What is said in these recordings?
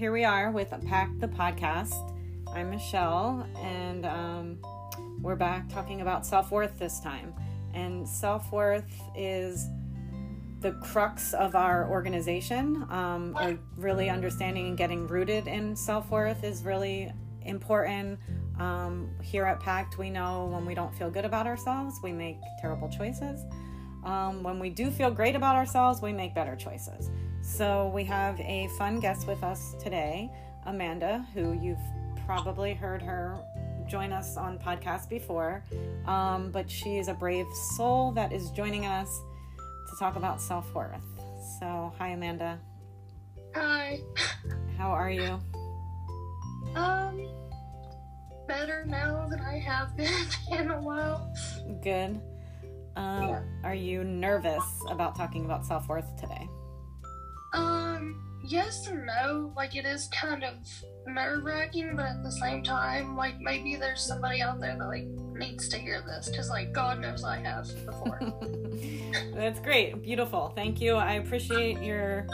here we are with Pact the Podcast. I'm Michelle, and um, we're back talking about self worth this time. And self worth is the crux of our organization. Um, really understanding and getting rooted in self worth is really important. Um, here at Pact, we know when we don't feel good about ourselves, we make terrible choices. Um, when we do feel great about ourselves, we make better choices. So we have a fun guest with us today, Amanda, who you've probably heard her join us on podcasts before, um, but she is a brave soul that is joining us to talk about self worth. So, hi, Amanda. Hi. How are you? Um, better now than I have been in a while. Good. Um, yeah. Are you nervous about talking about self worth today? Um, yes and no. Like, it is kind of nerve wracking, but at the same time, like, maybe there's somebody out there that, like, needs to hear this because, like, God knows I have before. That's great. Beautiful. Thank you. I appreciate your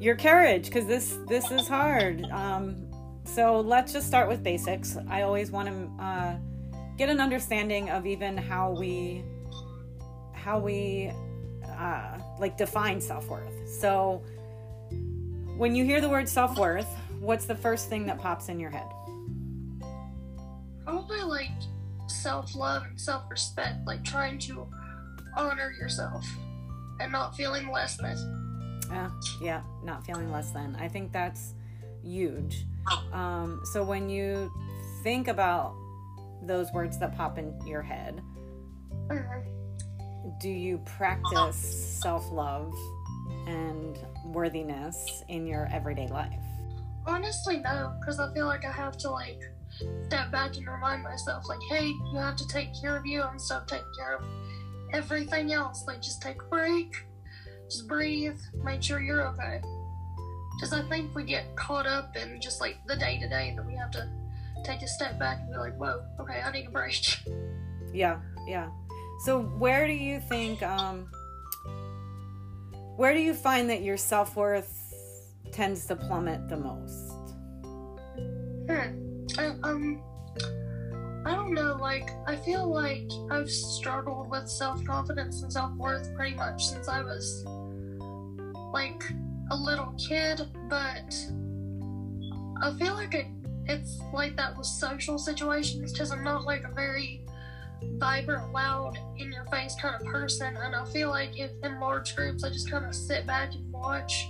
your courage because this this is hard. Um, so let's just start with basics. I always want to uh, get an understanding of even how we how we uh, like define self worth. So, when you hear the word self worth, what's the first thing that pops in your head? Probably like self love and self respect, like trying to honor yourself and not feeling less than. Uh, yeah, not feeling less than. I think that's huge. Um, so when you think about those words that pop in your head, mm-hmm do you practice self love and worthiness in your everyday life? Honestly, no, because I feel like I have to like step back and remind myself, like, hey, you have to take care of you and so take care of everything else. Like, just take a break, just breathe, make sure you're okay. Because I think we get caught up in just like the day to day that we have to take a step back and be like, whoa, okay, I need a break. Yeah, yeah. So where do you think um where do you find that your self-worth tends to plummet the most? Hmm. I, um I don't know, like I feel like I've struggled with self-confidence and self-worth pretty much since I was like a little kid, but I feel like it, it's like that with social situations because I'm not like a very vibrant, loud, in your face kind of person. And I feel like if in large groups, I just kind of sit back and watch.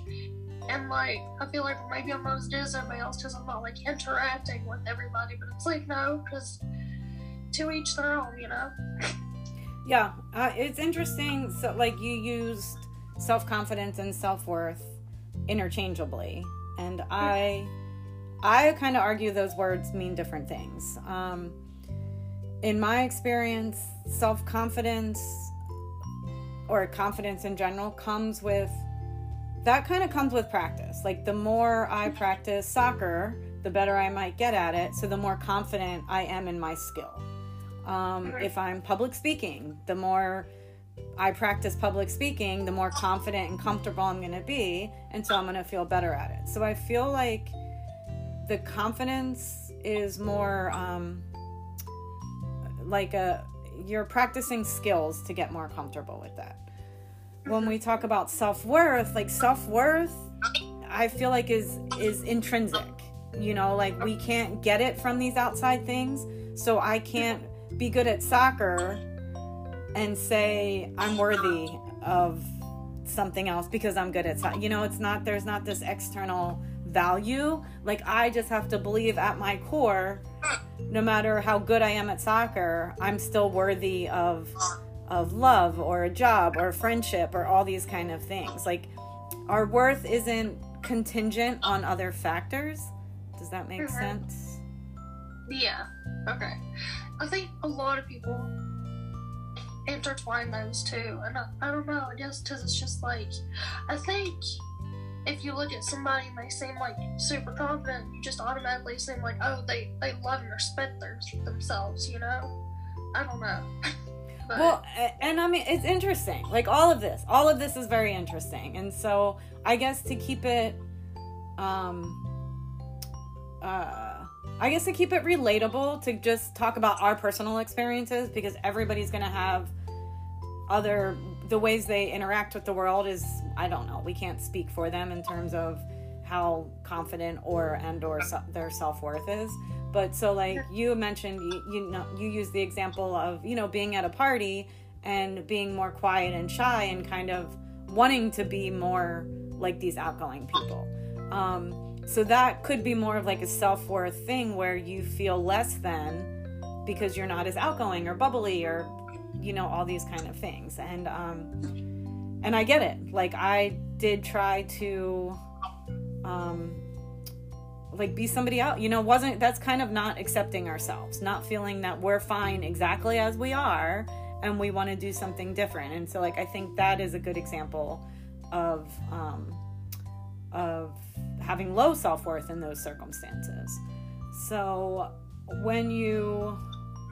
And like, I feel like maybe I'm not as good as everybody else because I'm not like interacting with everybody. But it's like, no, because to each their own, you know? Yeah, uh, it's interesting. So, like, you used self confidence and self worth interchangeably. And I. I kind of argue those words mean different things. Um, in my experience, self confidence or confidence in general comes with that kind of comes with practice. Like the more I practice soccer, the better I might get at it. So the more confident I am in my skill. Um, if I'm public speaking, the more I practice public speaking, the more confident and comfortable I'm going to be. And so I'm going to feel better at it. So I feel like the confidence is more. Um, like a you're practicing skills to get more comfortable with that. When we talk about self-worth, like self-worth I feel like is is intrinsic. You know, like we can't get it from these outside things. So I can't be good at soccer and say I'm worthy of something else because I'm good at soccer. You know, it's not there's not this external value. Like I just have to believe at my core no matter how good I am at soccer, I'm still worthy of of love or a job or a friendship or all these kind of things. Like our worth isn't contingent on other factors. Does that make mm-hmm. sense? Yeah. Okay. I think a lot of people intertwine those two, and I, I don't know. I guess because it's just like I think if you look at somebody and they seem like super confident, you just automatically seem like, oh, they, they love and respect their, themselves, you know? I don't know. but... Well, and I mean, it's interesting. Like all of this, all of this is very interesting. And so I guess to keep it, um, uh I guess to keep it relatable to just talk about our personal experiences because everybody's going to have other the ways they interact with the world is I don't know. We can't speak for them in terms of how confident or and or so, their self-worth is. But so like you mentioned you, you know you use the example of, you know, being at a party and being more quiet and shy and kind of wanting to be more like these outgoing people. Um, so that could be more of like a self worth thing where you feel less than because you're not as outgoing or bubbly or you know all these kind of things. And um and I get it. Like I did try to um like be somebody else you know wasn't that's kind of not accepting ourselves not feeling that we're fine exactly as we are and we want to do something different. And so like i think that is a good example of um, of having low self-worth in those circumstances. So when you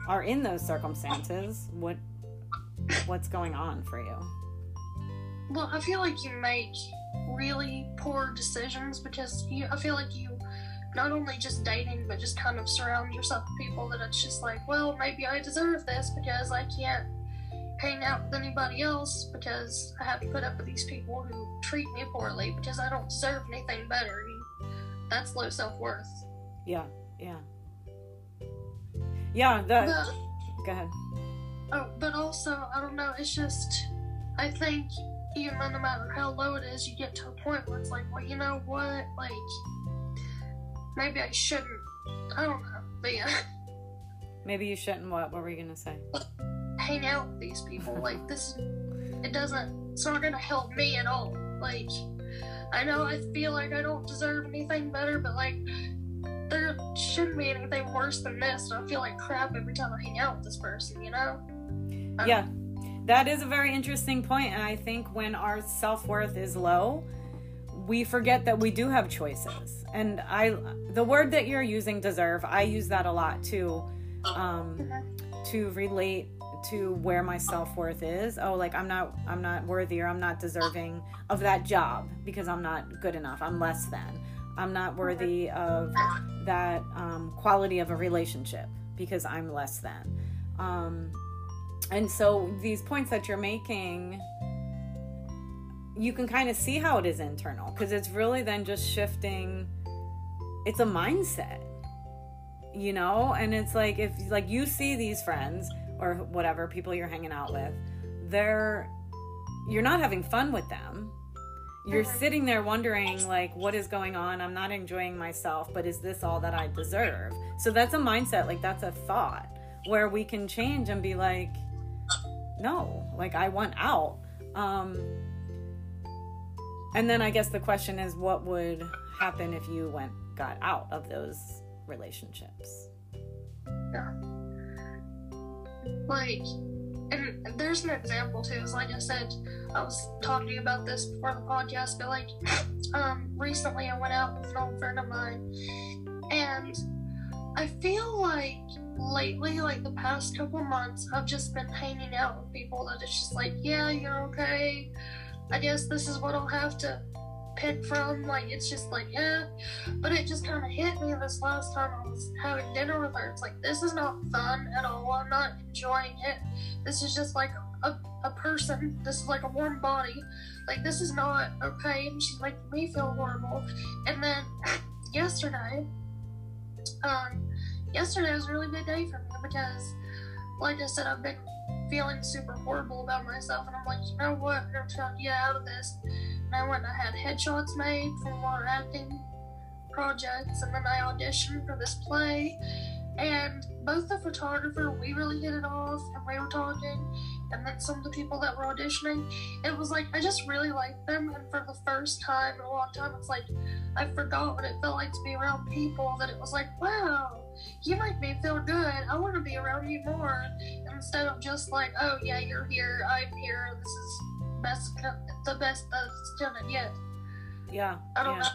are in those circumstances what what's going on for you well i feel like you make really poor decisions because you i feel like you not only just dating but just kind of surround yourself with people that it's just like well maybe i deserve this because i can't hang out with anybody else because I have to put up with these people who treat me poorly because I don't deserve anything better. That's low self worth. Yeah, yeah. Yeah, that. But, go ahead. Oh, but also, I don't know, it's just, I think even no matter how low it is, you get to a point where it's like, well, you know what? Like, maybe I shouldn't. I don't know. But yeah. Maybe you shouldn't what? What were you going to say? hang out with these people. Like this, it doesn't. It's not gonna help me at all. Like I know I feel like I don't deserve anything better, but like there shouldn't be anything worse than this. And I feel like crap every time I hang out with this person. You know? Yeah, that is a very interesting point, and I think when our self worth is low. We forget that we do have choices, and I, the word that you're using, deserve. I use that a lot too, um, to relate to where my self-worth is. Oh like i'm not i'm not worthy or i'm not deserving of that job because i'm not good enough. I'm less than. I'm not worthy of that um, quality of a relationship because i'm less than. Um, and so these points that you're making you can kind of see how it is internal because it's really then just shifting it's a mindset you know? And it's like if like you see these friends or whatever people you're hanging out with they're you're not having fun with them. You're mm-hmm. sitting there wondering like what is going on? I'm not enjoying myself but is this all that i deserve? So that's a mindset like that's a thought where we can change and be like no like i want out. Um and then i guess the question is what would happen if you went got out of those relationships? Yeah. Like and there's an example too. It's like I said, I was talking about this before the podcast, but like, um, recently I went out with an old friend of mine, and I feel like lately, like the past couple months, I've just been hanging out with people that it's just like, yeah, you're okay. I guess this is what I'll have to pick from. Like it's just like yeah, but it just kind of hit me this last time I was having dinner with her. It's like this is not fun at all. I'm not enjoying it. This is just like a, a person. This is like a warm body. Like this is not okay. And she's making me feel horrible. And then yesterday, um, yesterday was a really good day for me because, like I said, I've been feeling super horrible about myself, and I'm like, you know what? I'm trying to get out of this. And I went and I had headshots made for more acting projects, and then I auditioned for this play. And both the photographer, we really hit it off, and we were talking. And then some of the people that were auditioning, it was like I just really liked them. And for the first time in a long time, it's like I forgot what it felt like to be around people. That it was like, wow, you make me feel good. I want to be around you more instead of just like, oh yeah, you're here, I'm here. This is best, the best that's done it yet. Yeah. I don't yeah. know.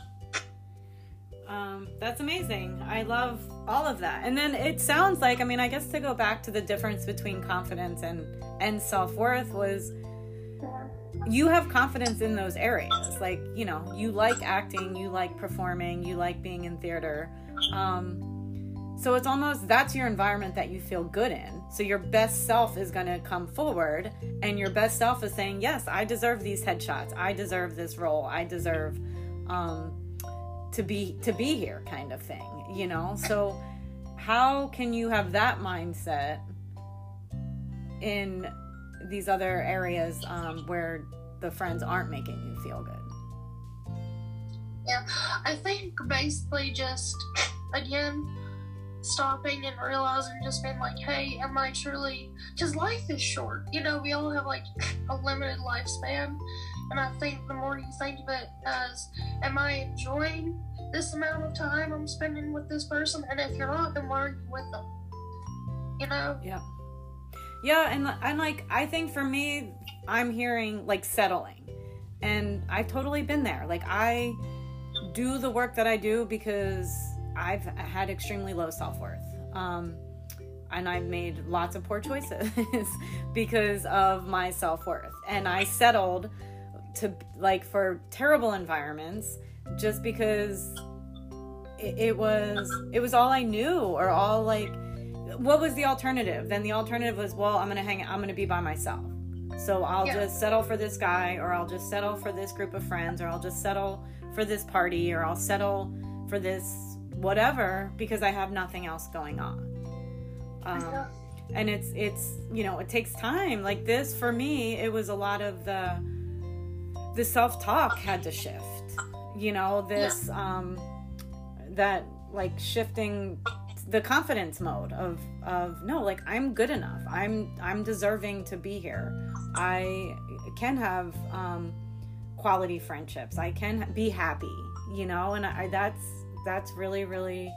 Um, that's amazing. I love all of that. And then it sounds like, I mean, I guess to go back to the difference between confidence and and self worth was you have confidence in those areas. Like, you know, you like acting, you like performing, you like being in theater Um, so it's almost that's your environment that you feel good in. So your best self is going to come forward, and your best self is saying, "Yes, I deserve these headshots. I deserve this role. I deserve um, to be to be here," kind of thing. You know. So how can you have that mindset in these other areas um, where the friends aren't making you feel good? Yeah, I think basically just again stopping and realizing just being like, hey, am I truly? Because life is short. You know, we all have like a limited lifespan, and I think the more you think of it as, am I enjoying this amount of time I'm spending with this person? And if you're not, then why are you with them? You know? Yeah. Yeah, and and like I think for me, I'm hearing like settling, and I've totally been there. Like I do the work that I do because I've had extremely low self worth. Um, and I've made lots of poor choices because of my self worth. And I settled to like for terrible environments just because it, it, was it was all I knew or all like what was the alternative? Then the alternative was well I'm gonna hang I'm gonna be by myself. So I'll yeah. just settle for this guy or I'll just settle for this group of friends or I'll just settle for this party or I'll settle for this whatever because I have nothing else going on. Um, and it's it's you know it takes time like this for me it was a lot of the the self-talk had to shift you know this um that like shifting the confidence mode of of no like i'm good enough i'm i'm deserving to be here i can have um quality friendships. I can be happy, you know, and I that's that's really really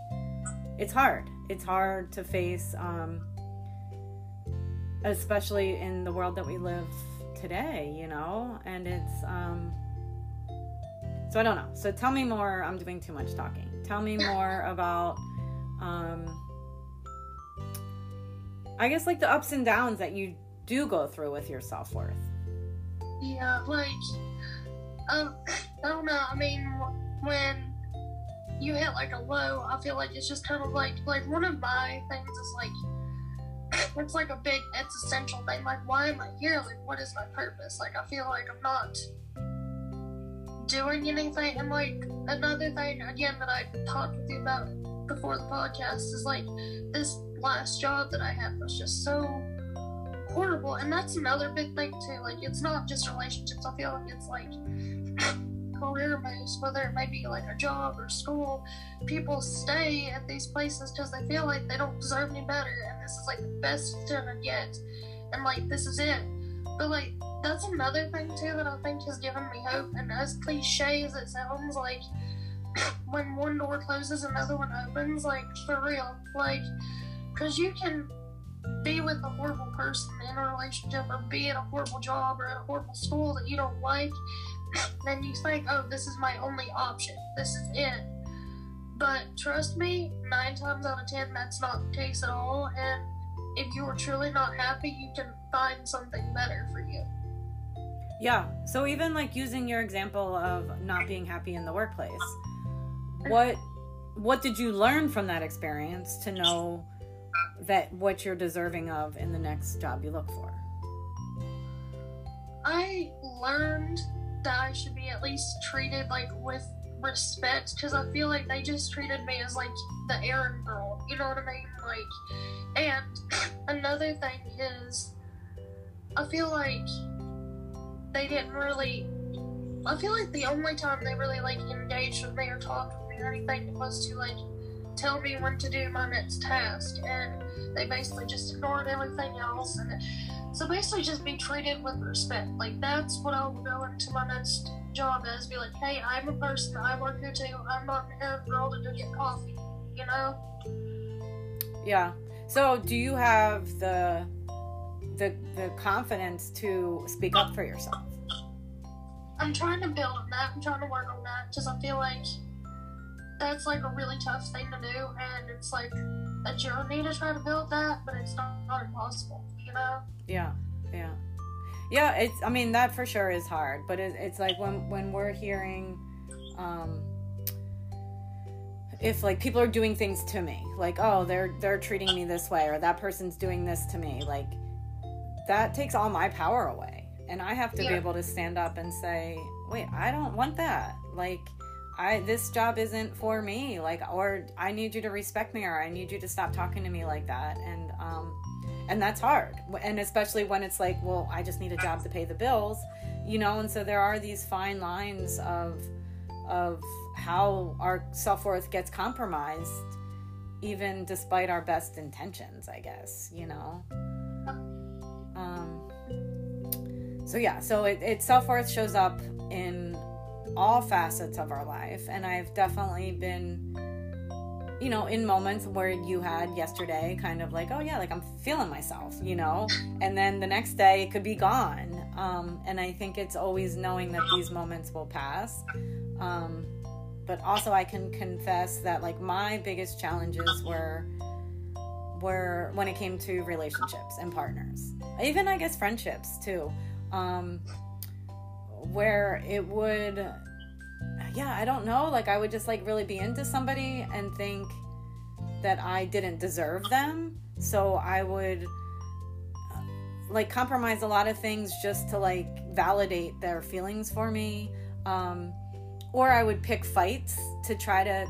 it's hard. It's hard to face um especially in the world that we live today, you know, and it's um so I don't know. So tell me more. I'm doing too much talking. Tell me more about um I guess like the ups and downs that you do go through with your self-worth. Yeah, like um, I don't know. I mean, when you hit like a low, I feel like it's just kind of like like one of my things is like it's like a big existential thing. Like, why am I here? Like, what is my purpose? Like, I feel like I'm not doing anything. And like another thing again that I talked with you about before the podcast is like this last job that I had was just so horrible. And that's another big thing too. Like, it's not just relationships. I feel like it's like career moves, whether it may be like a job or school, people stay at these places because they feel like they don't deserve any better, and this is like the best it's gonna and like this is it. But like that's another thing too that I think has given me hope. And as cliche as it sounds, like when one door closes, another one opens. Like for real, like because you can be with a horrible person in a relationship or be in a horrible job or a horrible school that you don't like then you think, oh, this is my only option. This is it. But trust me, nine times out of ten, that's not the case at all. And if you are truly not happy, you can find something better for you. Yeah. So even like using your example of not being happy in the workplace, what what did you learn from that experience to know that what you're deserving of in the next job you look for? I learned that I should be at least treated like with respect because I feel like they just treated me as like the errand girl. You know what I mean? Like, and another thing is, I feel like they didn't really. I feel like the only time they really like engaged with me or talked with me or anything was to like tell me when to do my next task, and they basically just ignored everything else and. So basically, just be treated with respect. Like that's what I'll go into my next job as. Be like, hey, I'm a person. I work here too. I'm not errand girl to go get coffee. You know? Yeah. So, do you have the the the confidence to speak up for yourself? I'm trying to build on that. I'm trying to work on that because I feel like that's like a really tough thing to do, and it's like a journey to try to build that, but it's not, not impossible. You know? Yeah, yeah, yeah. It's. I mean, that for sure is hard, but it, it's like when when we're hearing, um, if like people are doing things to me like oh they're they're treating me this way or that person's doing this to me like that takes all my power away. And i have to Yeah. be able to stand up and say wait i don't want that. Like i this job isn't for me. Like or i need you to respect me or i need you to stop talking to me like that. And um and that's hard. And especially when it's like well i just need a job to pay the bills you know? And so there are these fine lines of of how our self-worth gets compromised even despite our best intentions i guess you know um so yeah so it, it self-worth shows up in all facets of our life and i've definitely been you know in moments where you had yesterday kind of like oh yeah like i'm feeling myself you know? And then the next day it could be gone. Um, and i think it's always knowing that these moments will pass. Um, but also i can confess that like my biggest challenges were were when it came to relationships and partners. Even i guess friendships too. Um, where it would yeah i don't know. Like i would just like really be into somebody and think that i didn't deserve them. So i would uh, like compromise a lot of things just to like validate their feelings for me. Um or i would pick fights to try to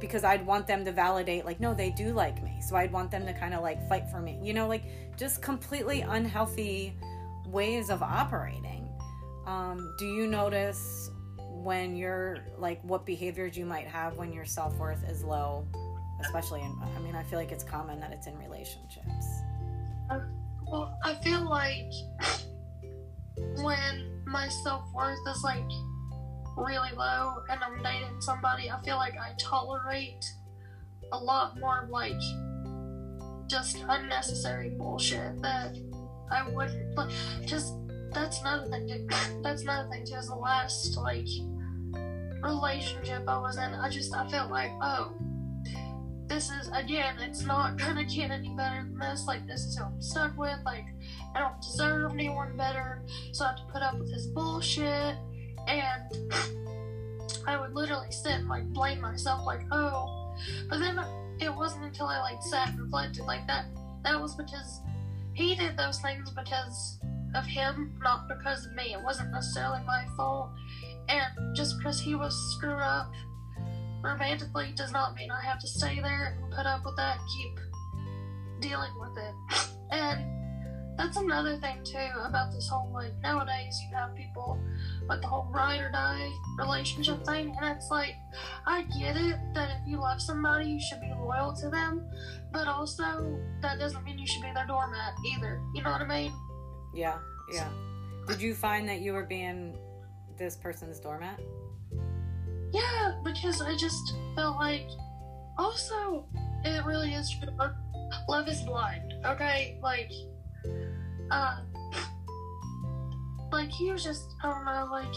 because i'd want them to validate like no they do like me. So i'd want them to kind of like fight for me you know like just completely unhealthy ways of operating. Um, do you notice when you're like what behaviors you might have when your self-worth is low especially in i mean i feel like it's common that it's in relationships. Well, I feel like when my self worth is like really low and I'm dating somebody, I feel like I tolerate a lot more like just unnecessary bullshit that I wouldn't like. Just that's another thing. Too. That's another thing too. Is the last like relationship I was in, I just I felt like oh this is again, it's not gonna get any better than this. Like this is who I'm stuck with. Like I don't deserve anyone better, so I have to put up with his bullshit. And I would literally sit and like blame myself, like oh. But then it wasn't until I like sat and reflected like that. That was because he did those things because of him, not because of me. It wasn't necessarily my fault. And just because he was screwed up romantically does not mean I have to stay there and put up with that and keep dealing with it. And that's another thing too about this whole like nowadays you have people with the whole ride or die relationship thing and it's like I get it that if you love somebody you should be loyal to them, but also that doesn't mean you should be their doormat either. You know what I mean? yeah yeah did you find that you were being this person's doormat Yeah, because I just felt like also it really is true. Love is blind, okay? Like uh like he was just I don't know, like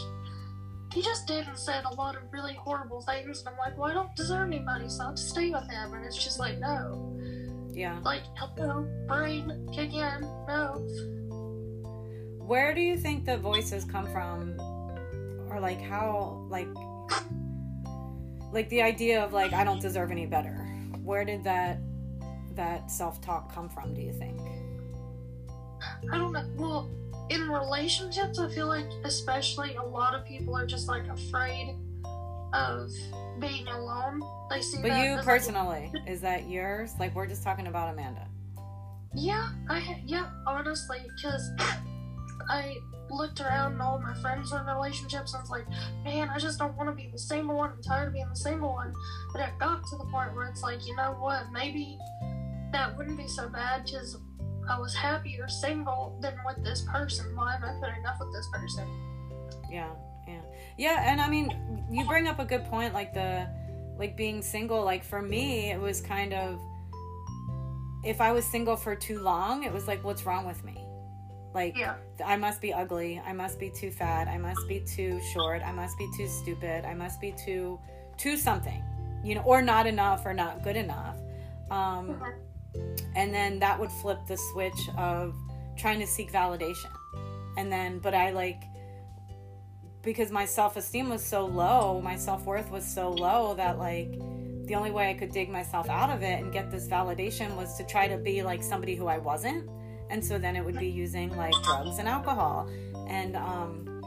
he just did and said a lot of really horrible things and I'm like, well I don't deserve anybody, so I have to stay with him and it's just like no. yeah Like hello, brain, kick in, no. where do you think the voices come from or like how like like the idea of like i don't deserve any better where did that that self-talk come from do you think I don't know. Well, in relationships, I feel like especially a lot of people are just like afraid of being alone. They see but you like, personally is that yours like we're just talking about amanda yeah, I yeah, honestly, because I looked around and all my friends were in relationships and I was like, man, I just don't want to be the same one. I'm tired of being the same one. But it got to the point where it's like, you know what? Maybe that wouldn't be so bad because I was happier single than with this person. Why am I putting up with this person? yeah yeah yeah and i mean you bring up a good point like the like being single like for me it was kind of if i was single for too long it was like what's wrong with me like Yeah. i must be ugly i must be too fat i must be too short i must be too stupid i must be too too something you know or not enough or not good enough um Mhm. And then that would flip the switch of trying to seek validation and then but i like because my self-esteem was so low my self-worth was so low that like the only way I could dig myself out of it and get this validation was to try to be like somebody who I wasn't. And so then it would be using like drugs and alcohol and um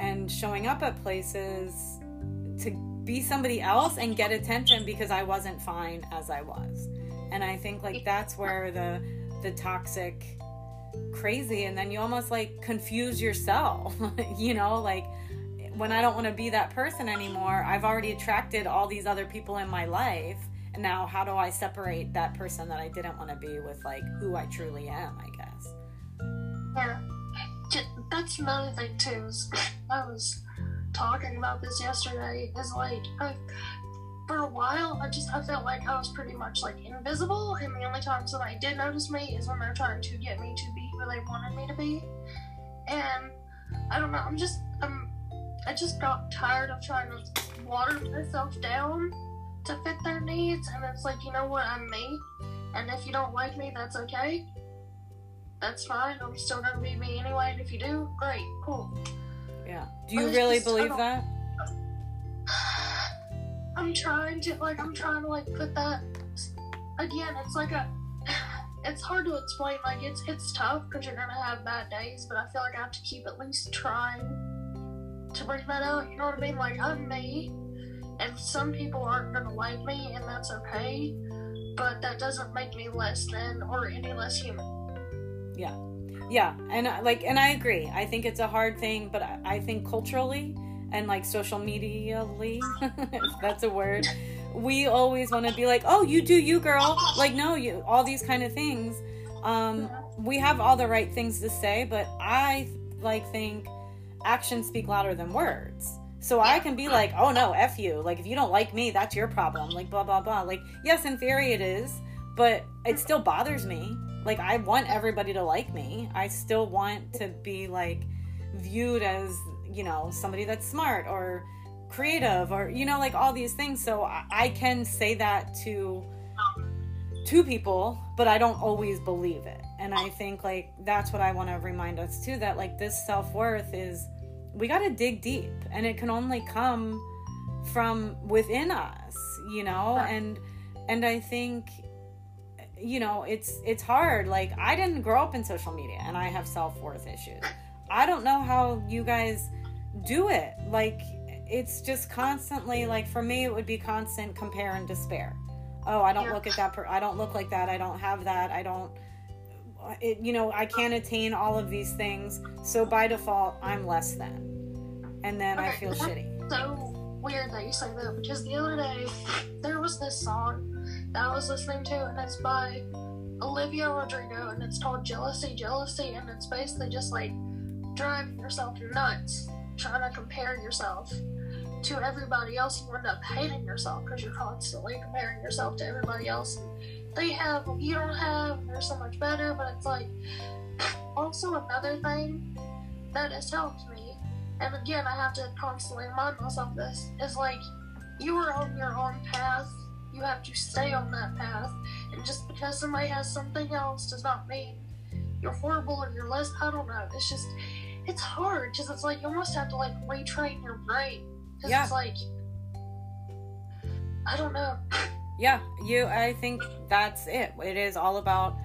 and showing up at places to be somebody else and get attention because I wasn't fine as I was. And I think like that's where the the toxic crazy and then you almost like confuse yourself. you know, like when I don't want to be that person anymore, I've already attracted all these other people in my life. And now, how do I separate that person that I didn't want to be with, like, who I truly am, I guess? Yeah. That's another thing, too. I was talking about this yesterday. Is like, I, for a while, I just I felt like I was pretty much like invisible, and the only time somebody did notice me is when they're trying to get me to be who they wanted me to be. And I don't know. I'm just I'm I just got tired of trying to water myself down to fit their needs, and it's like, you know what, I'm me, and if you don't like me, that's okay. That's fine. I'm still gonna be me anyway, and if you do, great, cool. Yeah. Do you really just, believe that? I'm trying to like I'm trying to like put that again. It's like a it's hard to explain. Like it's it's tough because you're gonna have bad days, but I feel like I have to keep at least trying to bring that out. You know what I mean? Like I'm me, and some people aren't gonna like me, and that's okay. But that doesn't make me less than or any less human. Yeah, yeah, and like, and I agree. I think it's a hard thing, but I think culturally and like social medially, if that's a word, we always want to be like, oh, you do you, girl. Like, no, you all these kind of things. Um, we have all the right things to say, but I like think actions speak louder than words. So I can be like, oh no, F you. Like, if you don't like me, that's your problem. Like, blah, blah, blah. Like, yes, in theory it is, but it still bothers me. Like, I want everybody to like me. I still want to be, like, viewed as, you know, somebody that's smart or creative or, you know, like all these things. So I, I can say that to to people, but I don't always believe it. And I think like that's what I want to remind us too that like this self-worth is we got to dig deep and it can only come from within us, you know? And and I think you know, it's it's hard. Like I didn't grow up in social media and I have self-worth issues. I don't know how you guys do it. Like it's just constantly like for me it would be constant compare and despair oh i don't yeah. look at that per- i don't look like that i don't have that i don't it, you know i can't attain all of these things so by default i'm less than and then okay, i feel shitty so weird that you say that because the other day there was this song that i was listening to and it's by olivia rodrigo and it's called jealousy jealousy and it's basically just like driving yourself nuts trying to compare yourself to everybody else, you end up hating yourself because you're constantly comparing yourself to everybody else. They have you don't have, they're so much better. But it's like also another thing that has helped me, and again, I have to constantly remind myself this is like you are on your own path. You have to stay on that path, and just because somebody has something else does not mean you're horrible or you're less. I don't know. It's just it's hard because it's like you almost have to like retrain your brain because yeah. it's like, I don't know. Yeah, you. I think that's it. It is all about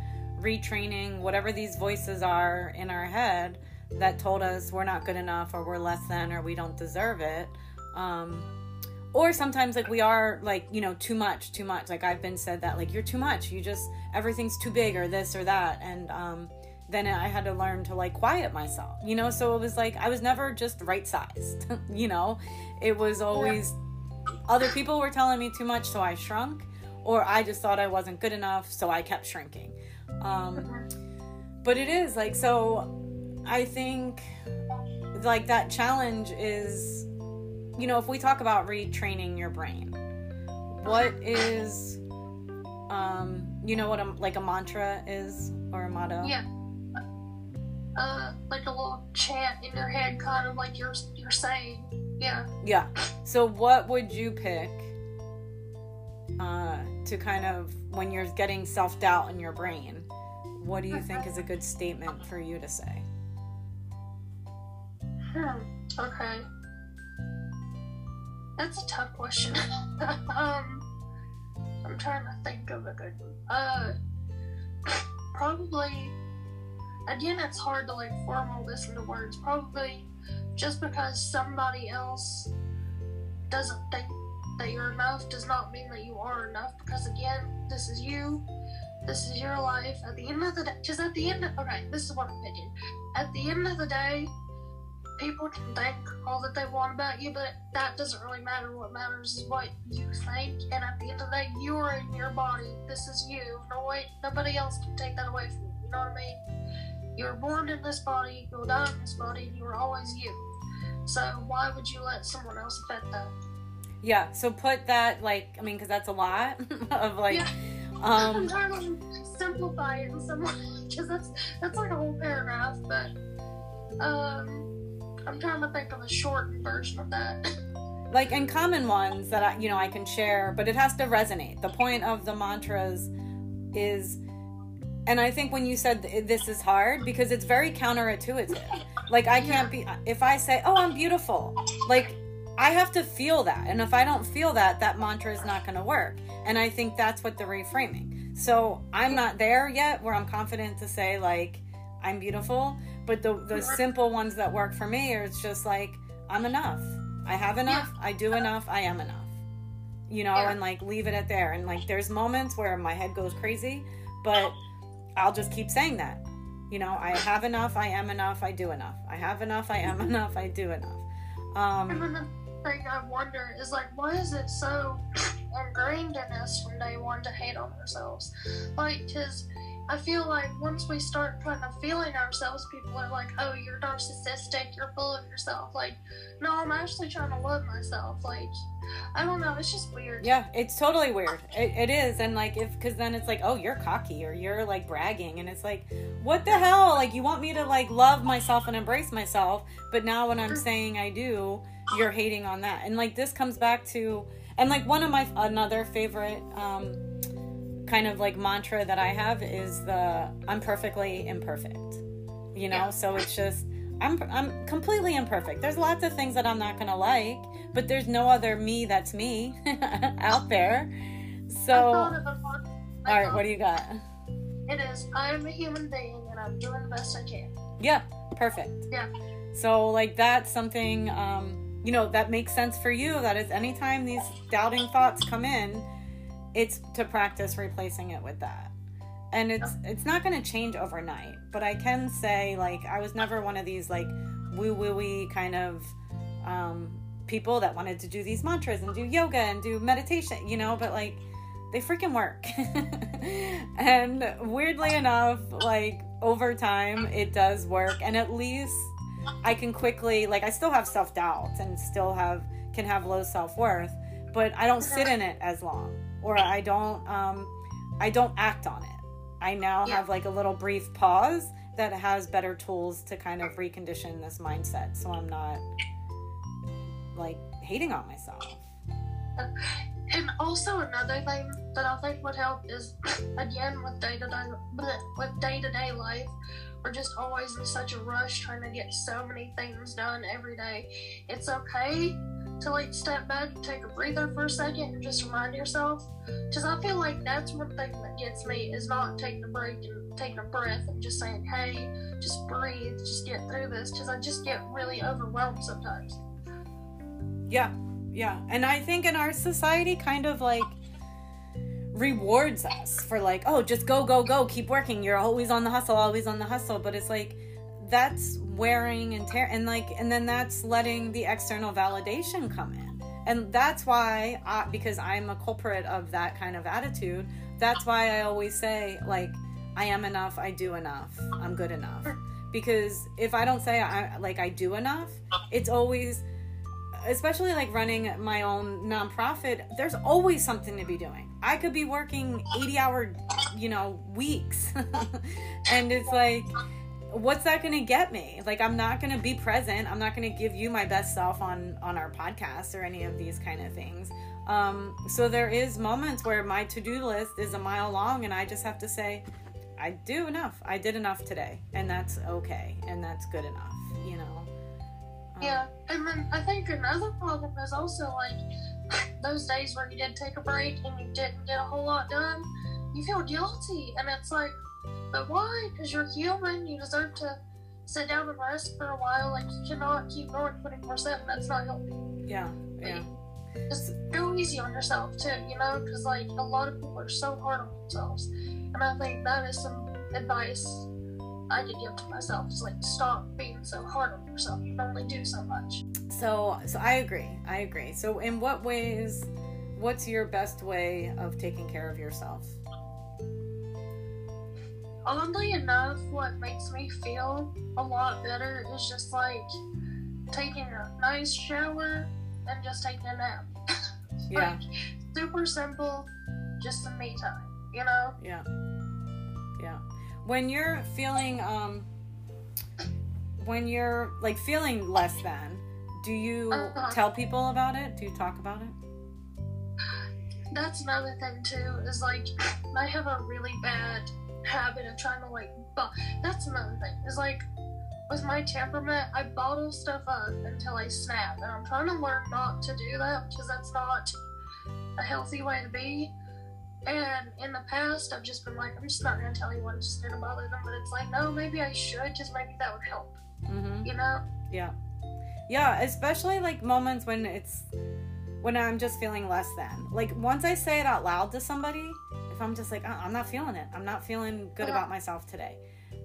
retraining whatever these voices are in our head that told us we're not good enough or we're less than or we don't deserve it. Um, or sometimes like we are like you know too much too much like i've been said that like you're too much you just everything's too big or this or that and um then I had to learn to like quiet myself, you know? So it was like I was never just right sized, you know? It was always other people were telling me too much, so I shrunk, or I just thought I wasn't good enough, so I kept shrinking. Um, but it is like, so I think like that challenge is, you know, if we talk about retraining your brain, what is, um, you know what a, like a mantra is or a motto? Yeah uh, like a little chant in your head, kind of like you're you're saying. Yeah. Yeah. So what would you pick uh, to kind of when you're getting self doubt in your brain? What do you think is a good statement for you to say? Hmm. Okay. That's a tough question. um, I'm trying to think of a good one. Uh, probably. Again, it's hard to like form all this into words. Probably just because somebody else doesn't think that you're enough does not mean that you are enough. Because again, this is you. This is your life. At the end of the day, because at the end, of, okay, this is one opinion. At the end of the day, people can think all that they want about you, but that doesn't really matter. What matters is what you think. And at the end of the day, you are in your body. This is you. No way, nobody else can take that away from you. You know what I mean? You were born in this body. You'll die in this body. And you were always you. So why would you let someone else affect that? Yeah. So put that like I mean, because that's a lot of like. Yeah. Um, I'm trying to simplify it in some way because that's that's like a whole paragraph, but um, I'm trying to think of a shortened version of that. like in common ones that I, you know, I can share, but it has to resonate. The point of the mantras is, and I think when you said this is hard because it's very counterintuitive. Like I can't be if I say, "Oh, I'm beautiful," like I have to feel that. And if I don't feel that, that mantra is not going to work. And I think that's what the reframing. So I'm not there yet where I'm confident to say, like, I'm beautiful. But the, the simple ones that work for me are it's just like, I'm enough. I have enough. Yeah. I do enough. I am enough. You know, Yeah. and like leave it at there. And like there's moments where my head goes crazy, but I'll just keep saying that. You know, I have enough. I am enough. I do enough. I have enough. I am enough. I do enough. Um, then the thing I wonder is like, why is it so ingrained in us from day one to hate on ourselves? Like, because I feel like once we start kind of feeling ourselves, people are like, oh, you're narcissistic, you're full of yourself. Like, no, I'm actually trying to love myself. Like, I don't know, it's just weird. Yeah, it's totally weird. It, it is, and like if because then it's like, oh, you're cocky or you're like bragging, and it's like, what the hell? Like you want me to like love myself and embrace myself, but now when I'm saying I do, you're hating on that, and like this comes back to, and like one of my another favorite um kind of like mantra that I have is the I'm perfectly imperfect. You know, Yeah. so it's just I'm I'm completely imperfect. There's lots of things that I'm not gonna like, but there's no other me that's me out there. So, all thought of a one. I right, thought what do you got? It is, I am a human being and I'm doing the best I can. Yeah, perfect. Yeah. So, like, that's something, um, you know, that makes sense for you. That is, anytime these doubting thoughts come in, it's to practice replacing it with that. And it's it's not going to change overnight, but I can say like I was never one of these like woo woo kind of um, people that wanted to do these mantras and do yoga and do meditation, you know. But like they freaking work, and weirdly enough, like over time it does work, and at least I can quickly like I still have self doubt and still have can have low self worth, but I don't sit in it as long, or I don't um, I don't act on it. I now Yeah. have like a little brief pause that has better tools to kind of recondition this mindset, so I'm not like hating on myself. And also another thing that I think would help is again with day to day with day to day life, we're just always in such a rush trying to get so many things done every day. It's okay to like step back, and take a breather for a second, and just remind yourself. Because I feel like that's one thing that gets me is not taking a break and taking a breath and just saying, "Hey, just breathe, just get through this." Because I just get really overwhelmed sometimes. Yeah, yeah. And I think in our society, kind of like rewards us for like, oh, just go, go, go, keep working. You're always on the hustle, always on the hustle. But it's like that's wearing and tear, and like, and then that's letting the external validation come in. And that's why, I, because I'm a culprit of that kind of attitude, that's why I always say, like, I am enough, I do enough, I'm good enough. Because if I don't say I like I do enough, it's always especially like running my own nonprofit, there's always something to be doing. I could be working 80 hour, you know, weeks. and it's like, what's that going to get me? Like, I'm not going to be present. I'm not going to give you my best self on, on our podcast or any of these kind of things. Um, so there is moments where my to-do list is a mile long and I just have to say, I do enough. I did enough today and that's okay. And that's good enough, you know? Um, Yeah, and then I think another problem is also like those days where you did take a break and you didn't get a whole lot done, you feel guilty. And it's like, but why? Because you're human. You deserve to sit down and rest for a while. Like, you cannot keep going 24 7. That's not healthy. Yeah, yeah. Like, just go easy on yourself, too, you know? Because, like, a lot of people are so hard on themselves. And I think that is some advice I could give to myself. Is like, stop being so hard on yourself. You can only do so much. So, so I agree. I agree. So, in what ways? What's your best way of taking care of yourself? Oddly enough, what makes me feel a lot better is just like taking a nice shower and just taking a nap. Yeah, like super simple, just some me time, you know? yeah, yeah. When you're feeling, um, when you're like feeling less than, do you Uh-huh. tell people about it? Do you talk about it? That's another thing too, is like I have a really bad habit of trying to like but that's another thing. Is like with my temperament, I bottle stuff up until I snap. And I'm trying to learn not to do that because that's not a healthy way to be. And in the past, I've just been like, I'm just not gonna tell anyone, it's just gonna bother them. But it's like, no, maybe I should, because maybe that would help. Mm-hmm. You know? Yeah. Yeah, especially like moments when it's when I'm just feeling less than. Like once I say it out loud to somebody, if I'm just like, "Uh, I'm not feeling it. I'm not feeling good about myself today.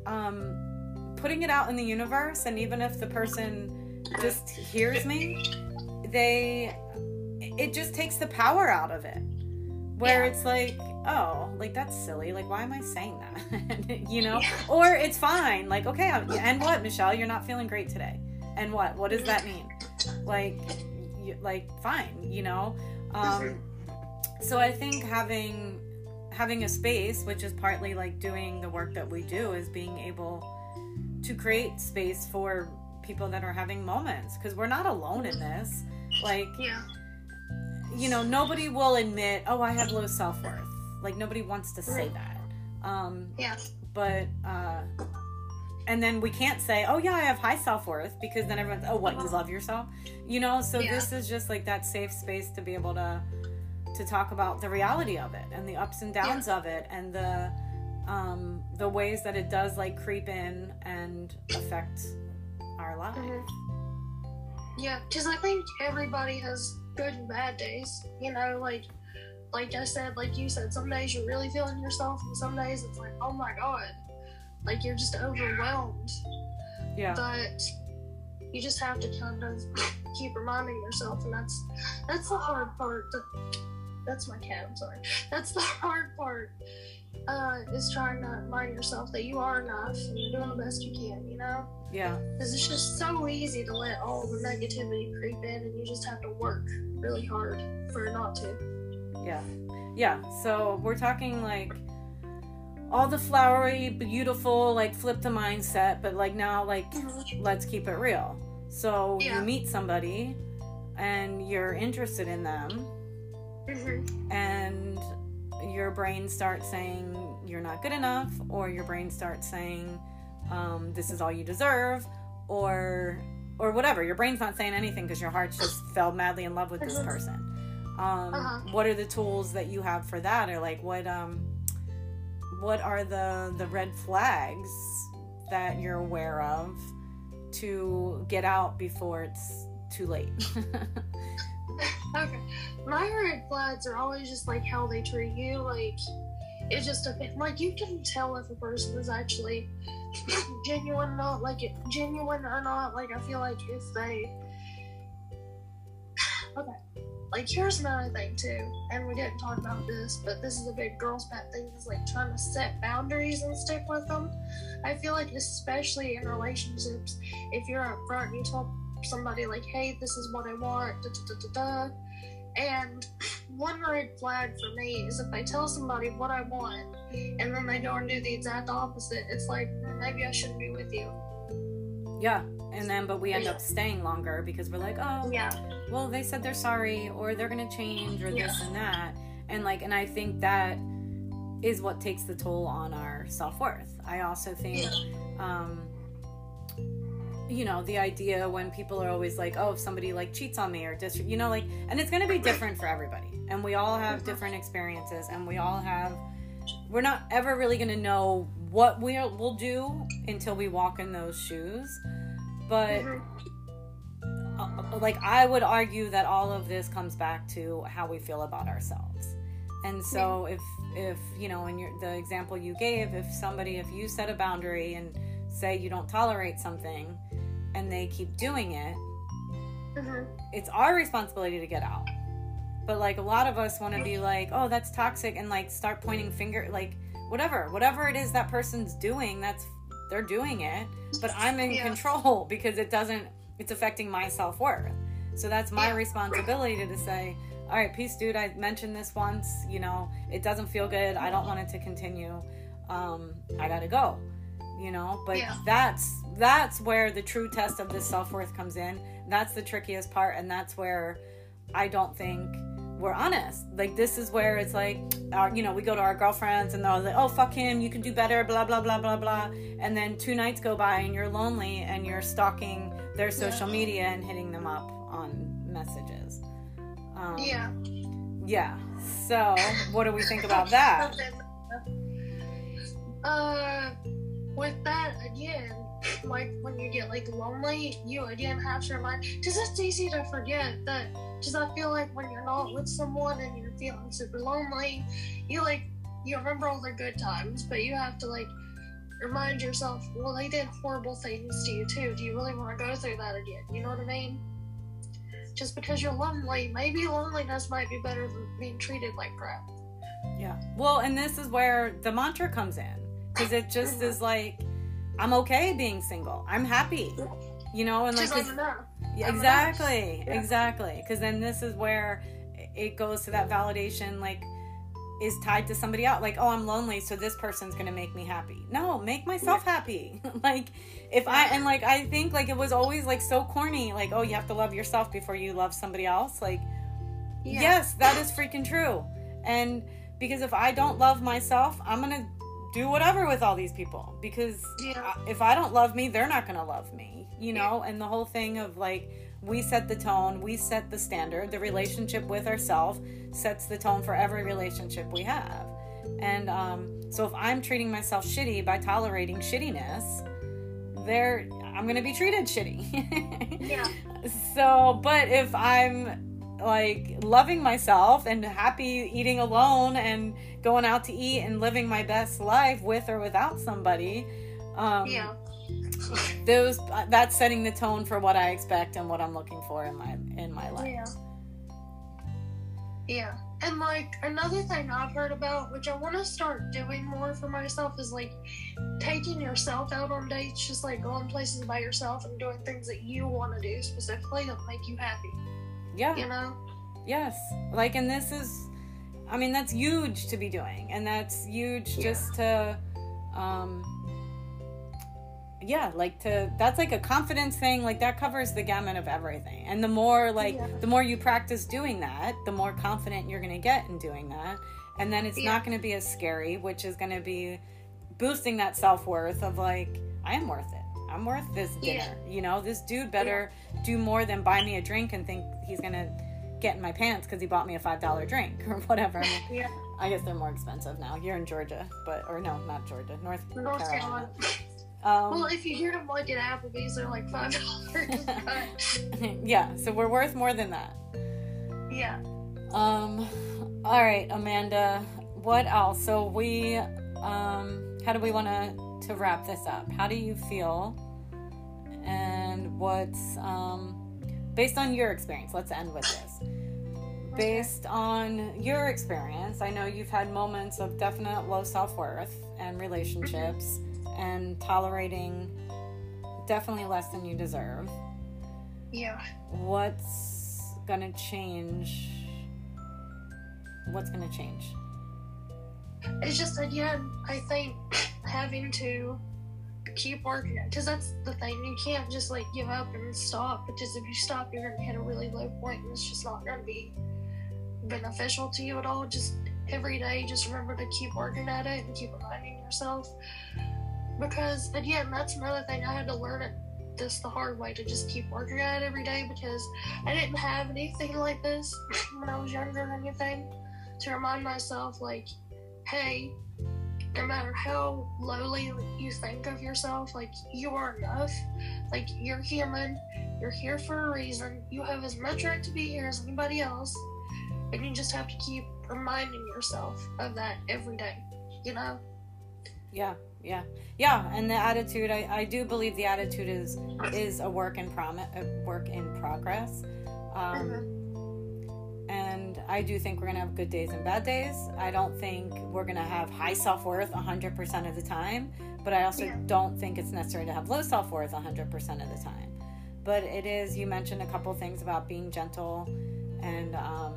Um putting it out in the universe and even if the person just hears me, they it just takes the power out of it. Where Yeah. it's like, oh, like that's silly. Like why am I saying that? you know? Or it's fine. Like, okay, I'm- and what, Michelle? You're not feeling great today. And what? What does that mean? Like, you, like fine, you know. Um, so I think having having a space, which is partly like doing the work that we do, is being able to create space for people that are having moments because we're not alone in this. Like, Yeah. you know, nobody will admit, oh, I have low self worth. Like nobody wants to say that. Um, Yeah. but uh and then we can't say oh yeah i have high self-worth because then everyone's oh what you love yourself you know so Yeah. this is just like that safe space to be able to to talk about the reality of it and the ups and downs of it and the um the ways that it does like creep in and affect our lives Mhm. Yeah, because I think everybody has good and bad days. You know, like like I said, like you said, some days you're really feeling yourself, and some days it's like, oh my god, like you're just overwhelmed. yeah But you just have to kind of keep reminding yourself, and that's that's the hard part. That, that's my cat. I'm sorry. That's the hard part. Uh, is trying to remind yourself that you are enough and you're doing the best you can. You know. yeah Because it's just so easy to let all the negativity creep in, and you just have to work really hard for it not to. yeah yeah so we're talking like all the flowery beautiful like flip the mindset but like now like let's keep it real. So Yeah. you meet somebody and you're interested in them, hmm and your brain starts saying you're not good enough, or your brain starts saying um, this is all you deserve, or or whatever. Your brain's not saying anything because your heart just fell madly in love with this Mhm. person. Um, Uh-huh. What are the tools that you have for that, or like what um, what are the the red flags that you're aware of to get out before it's too late? Okay. My red flags are always just like how they treat you. Like, it just depends. Like, you can tell if a person is actually genuine or not. Like, genuine or not. Like, I feel like if they. Okay. Like, here's another thing, too. And we didn't talk about this, but this is a big girl's pet thing is like trying to set boundaries and stick with them. I feel like, especially in relationships, if you're upfront and you tell somebody like, "Hey, this is what I want," da da da da da. And one red flag for me is if I tell somebody what I want and then they and do the exact opposite. It's like "Mm, maybe I shouldn't be with you. yeah, and then but we end up staying longer because we're like, oh, Yeah, well, they said they're sorry or they're gonna change or this Yeah. and that, and like, and I think that is what takes the toll on our self worth. I also think. yeah, um, you know the idea when people are always like oh if somebody like cheats on me or dis you know like and it's going to be different for everybody. And we all have mm-hmm. different experiences and we all have we're not ever really going to know what we'll, we'll do until we walk in those shoes. But mm-hmm. uh, uh, like i would argue that all of this comes back to how we feel about ourselves. And so if if you know in your the example you gave if somebody if you set a boundary and say you don't tolerate something and they keep doing it Mhm. it's our responsibility to get out but like a lot of us want to be like oh that's toxic and like start pointing finger like whatever whatever it is that person's doing that's they're doing it but i'm in Yeah. control because it doesn't it's affecting my self-worth so that's my Yeah. responsibility to, to say all right peace dude i mentioned this once you know it doesn't feel good i don't want it to continue um i gotta go you know but Yeah. that's that's where the true test of this self-worth comes in. That's the trickiest part and that's where i don't think we're honest. Like this is where it's like our, you know we go to our girlfriends and they're like oh fuck him you can do better blah blah blah blah blah. And then two nights go by and you're lonely and you're stalking their social media and hitting them up on messages. Um, Yeah. yeah. So what do we think about that? Uh, with that again, like when you get like lonely, you again have to remind. Because it's easy to forget that. Because I feel like when you're not with someone and you're feeling super lonely, you like you remember all the good times, but you have to like remind yourself, well, they did horrible things to you too. Do you really want to go through that again? You know what I mean? Just because you're lonely, maybe loneliness might be better than being treated like crap. Yeah. Well, and this is where the mantra comes in because it just mm-hmm. is like, I'm okay being single. I'm happy, you know, and like, yeah, exactly, Yeah. exactly. Because then this is where it goes to that validation, like, is tied to somebody else. Like, oh, I'm lonely, so this person's gonna make me happy. No, make myself happy. like, if I and like I think like it was always like so corny. Like, oh, you have to love yourself before you love somebody else. Like. Yeah. Yes, that is freaking true. And because if I don't love myself, I'm going to do whatever with all these people because Yeah. If I don't love me, they're not going to love me, you know? And the whole thing of like we set the tone, we set the standard, the relationship with ourselves sets the tone for every relationship we have. And um, so if I'm treating myself shitty by tolerating shittiness, there I'm going to be treated shitty. Yeah. So, but if I'm like loving myself and happy eating alone and going out to eat and living my best life with or without somebody, um, Yeah. those that's setting the tone for what I expect and what I'm looking for in my in my life. Yeah. Yeah. And like another thing I've heard about, which I want to start doing more for myself, is like taking yourself out on dates, just like going places by yourself and doing things that you want to do specifically that make you happy. Yeah. You know? Yes. Like, and this is, I mean, that's huge to be doing. And that's huge Yeah. just to, um, yeah, like to, that's like a confidence thing. Like, that covers the gamut of everything. And the more, like, Yeah. the more you practice doing that, the more confident you're going to get in doing that. And then it's Yeah. not going to be as scary, which is going to be boosting that self worth of, like, I am worth it. I'm worth this Yeah. dinner. You know, this dude better do more than buy me a drink and think he's going to get in my pants because he bought me a five dollar drink or whatever. I, mean, Yeah. I guess they're more expensive now. You're in Georgia, but or no, not Georgia, North, North Carolina. Carolina. Um, Well, if you hear them like at Applebee's, they're like five dollars. yeah, so we're worth more than that. yeah. Um, all right, Amanda. What else? So we, um, how do we want to to wrap this up? How do you feel? And what's um, based on your experience? Let's end with this. Based on your experience, I know you've had moments of definite low self worth and relationships, and tolerating definitely less than you deserve. Yeah. What's gonna change? What's gonna change? It's just again, I think having to keep working because that's the thing. You can't just like give up and stop because if you stop, you're gonna hit a really low point, and it's just not gonna be beneficial to you at all. Just every day, just remember to keep working at it and keep reminding yourself. Because again, that's another thing I had to learn it this the hard way to just keep working at it every day because I didn't have anything like this when I was younger or anything to remind myself, like, hey, no matter how lowly you think of yourself, like, you are enough. Like, you're human. You're here for a reason. You have as much right to be here as anybody else. And you just have to keep reminding yourself of that every day, you know? Yeah, yeah, yeah. And the attitude, I, I do believe the attitude is is a work in prom a work in progress. Um, Mhm. And I do think we're gonna have good days and bad days. I don't think we're gonna have high self worth 100% of the time, but I also Yeah. don't think it's necessary to have low self worth 100% of the time. But it is. You mentioned a couple things about being gentle, and um,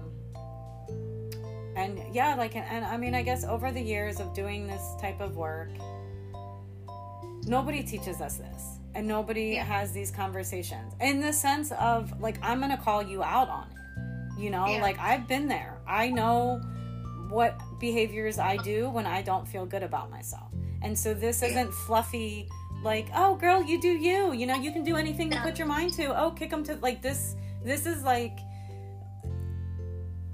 and yeah, like and, and I mean, I guess over the years of doing this type of work, nobody teaches us this and nobody Yeah. has these conversations in the sense of like i'm gonna call you out on it you know Yeah. like i've been there i know what behaviors i do when i don't feel good about myself and so this isn't fluffy like oh girl you do you you know you can do anything you Yeah. put your mind to oh kick them to like this this is like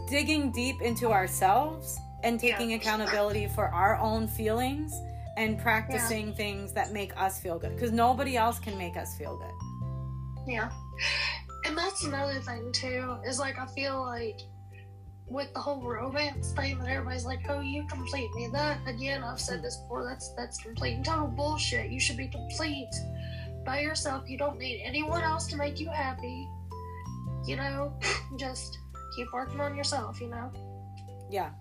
digging deep into ourselves and Yeah. taking accountability for our own feelings and practicing things that make us feel good because nobody else can make us feel good. Yeah. And that's another thing too, is like I feel like with the whole romance thing that everybody's like, Oh, you complete me. That again, I've said this before, that's that's complete and total bullshit. You should be complete by yourself. You don't need anyone else to make you happy. You know? Just keep working on yourself, you know? Yeah.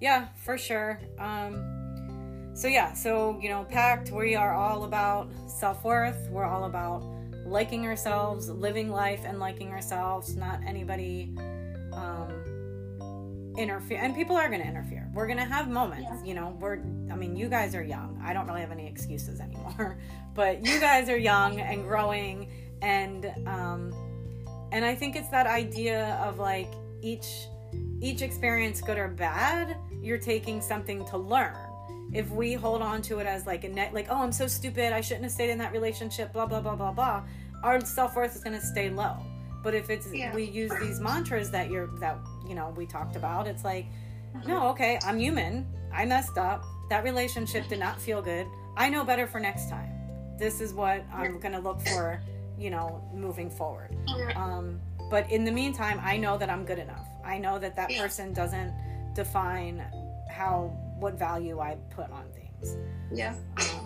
Yeah, for sure. Um so yeah, so you know, Pact we are all about self-worth. We're all about liking ourselves, living life and liking ourselves, not anybody um interfere and people are going to interfere. We're going to have moments, Yeah. you know, we're I mean, you guys are young. I don't really have any excuses anymore. But you guys are young and growing and um and I think it's that idea of like each each experience good or bad, you're taking something to learn. If we hold on to it as like a net like, oh I'm so stupid, I shouldn't have stayed in that relationship, blah blah blah blah blah, our self worth is gonna stay low. But if it's Yeah. we use these mantras that you're that you know we talked about, it's like, no, okay, I'm human. I messed up. That relationship did not feel good. I know better for next time. This is what I'm gonna look for, you know, moving forward. Um, but in the meantime, I know that I'm good enough. I know that that Yeah. person doesn't define how what value I put on things. Yeah. Um,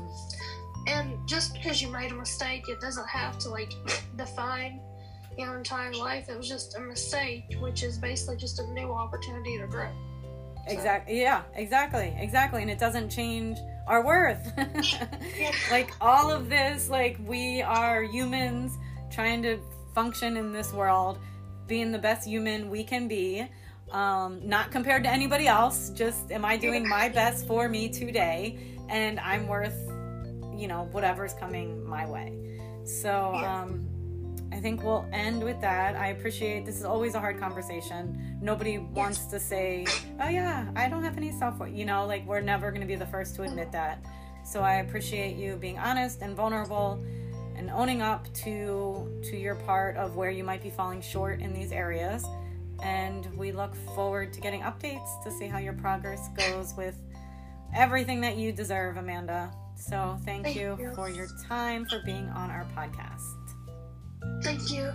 And just because you made a mistake, it doesn't have to like define your entire life. It was just a mistake, which is basically just a new opportunity to grow. exactly. Yeah. Exactly. Exactly. And it doesn't change our worth. Yeah. like all of this, like we are humans trying to function in this world, being the best human we can be. Um, not compared to anybody else. Just am I doing my best for me today? And I'm worth, you know, whatever's coming my way. So Yeah. um, I think we'll end with that. I appreciate this is always a hard conversation. Nobody wants to say, "Oh yeah, I don't have any self. You know, like we're never going to be the first to admit that. So I appreciate you being honest and vulnerable and owning up to to your part of where you might be falling short in these areas. And we look forward to getting updates to see how your progress goes with everything that you deserve, Amanda. So thank, Thank you you. for your time for being on our podcast. Thank you.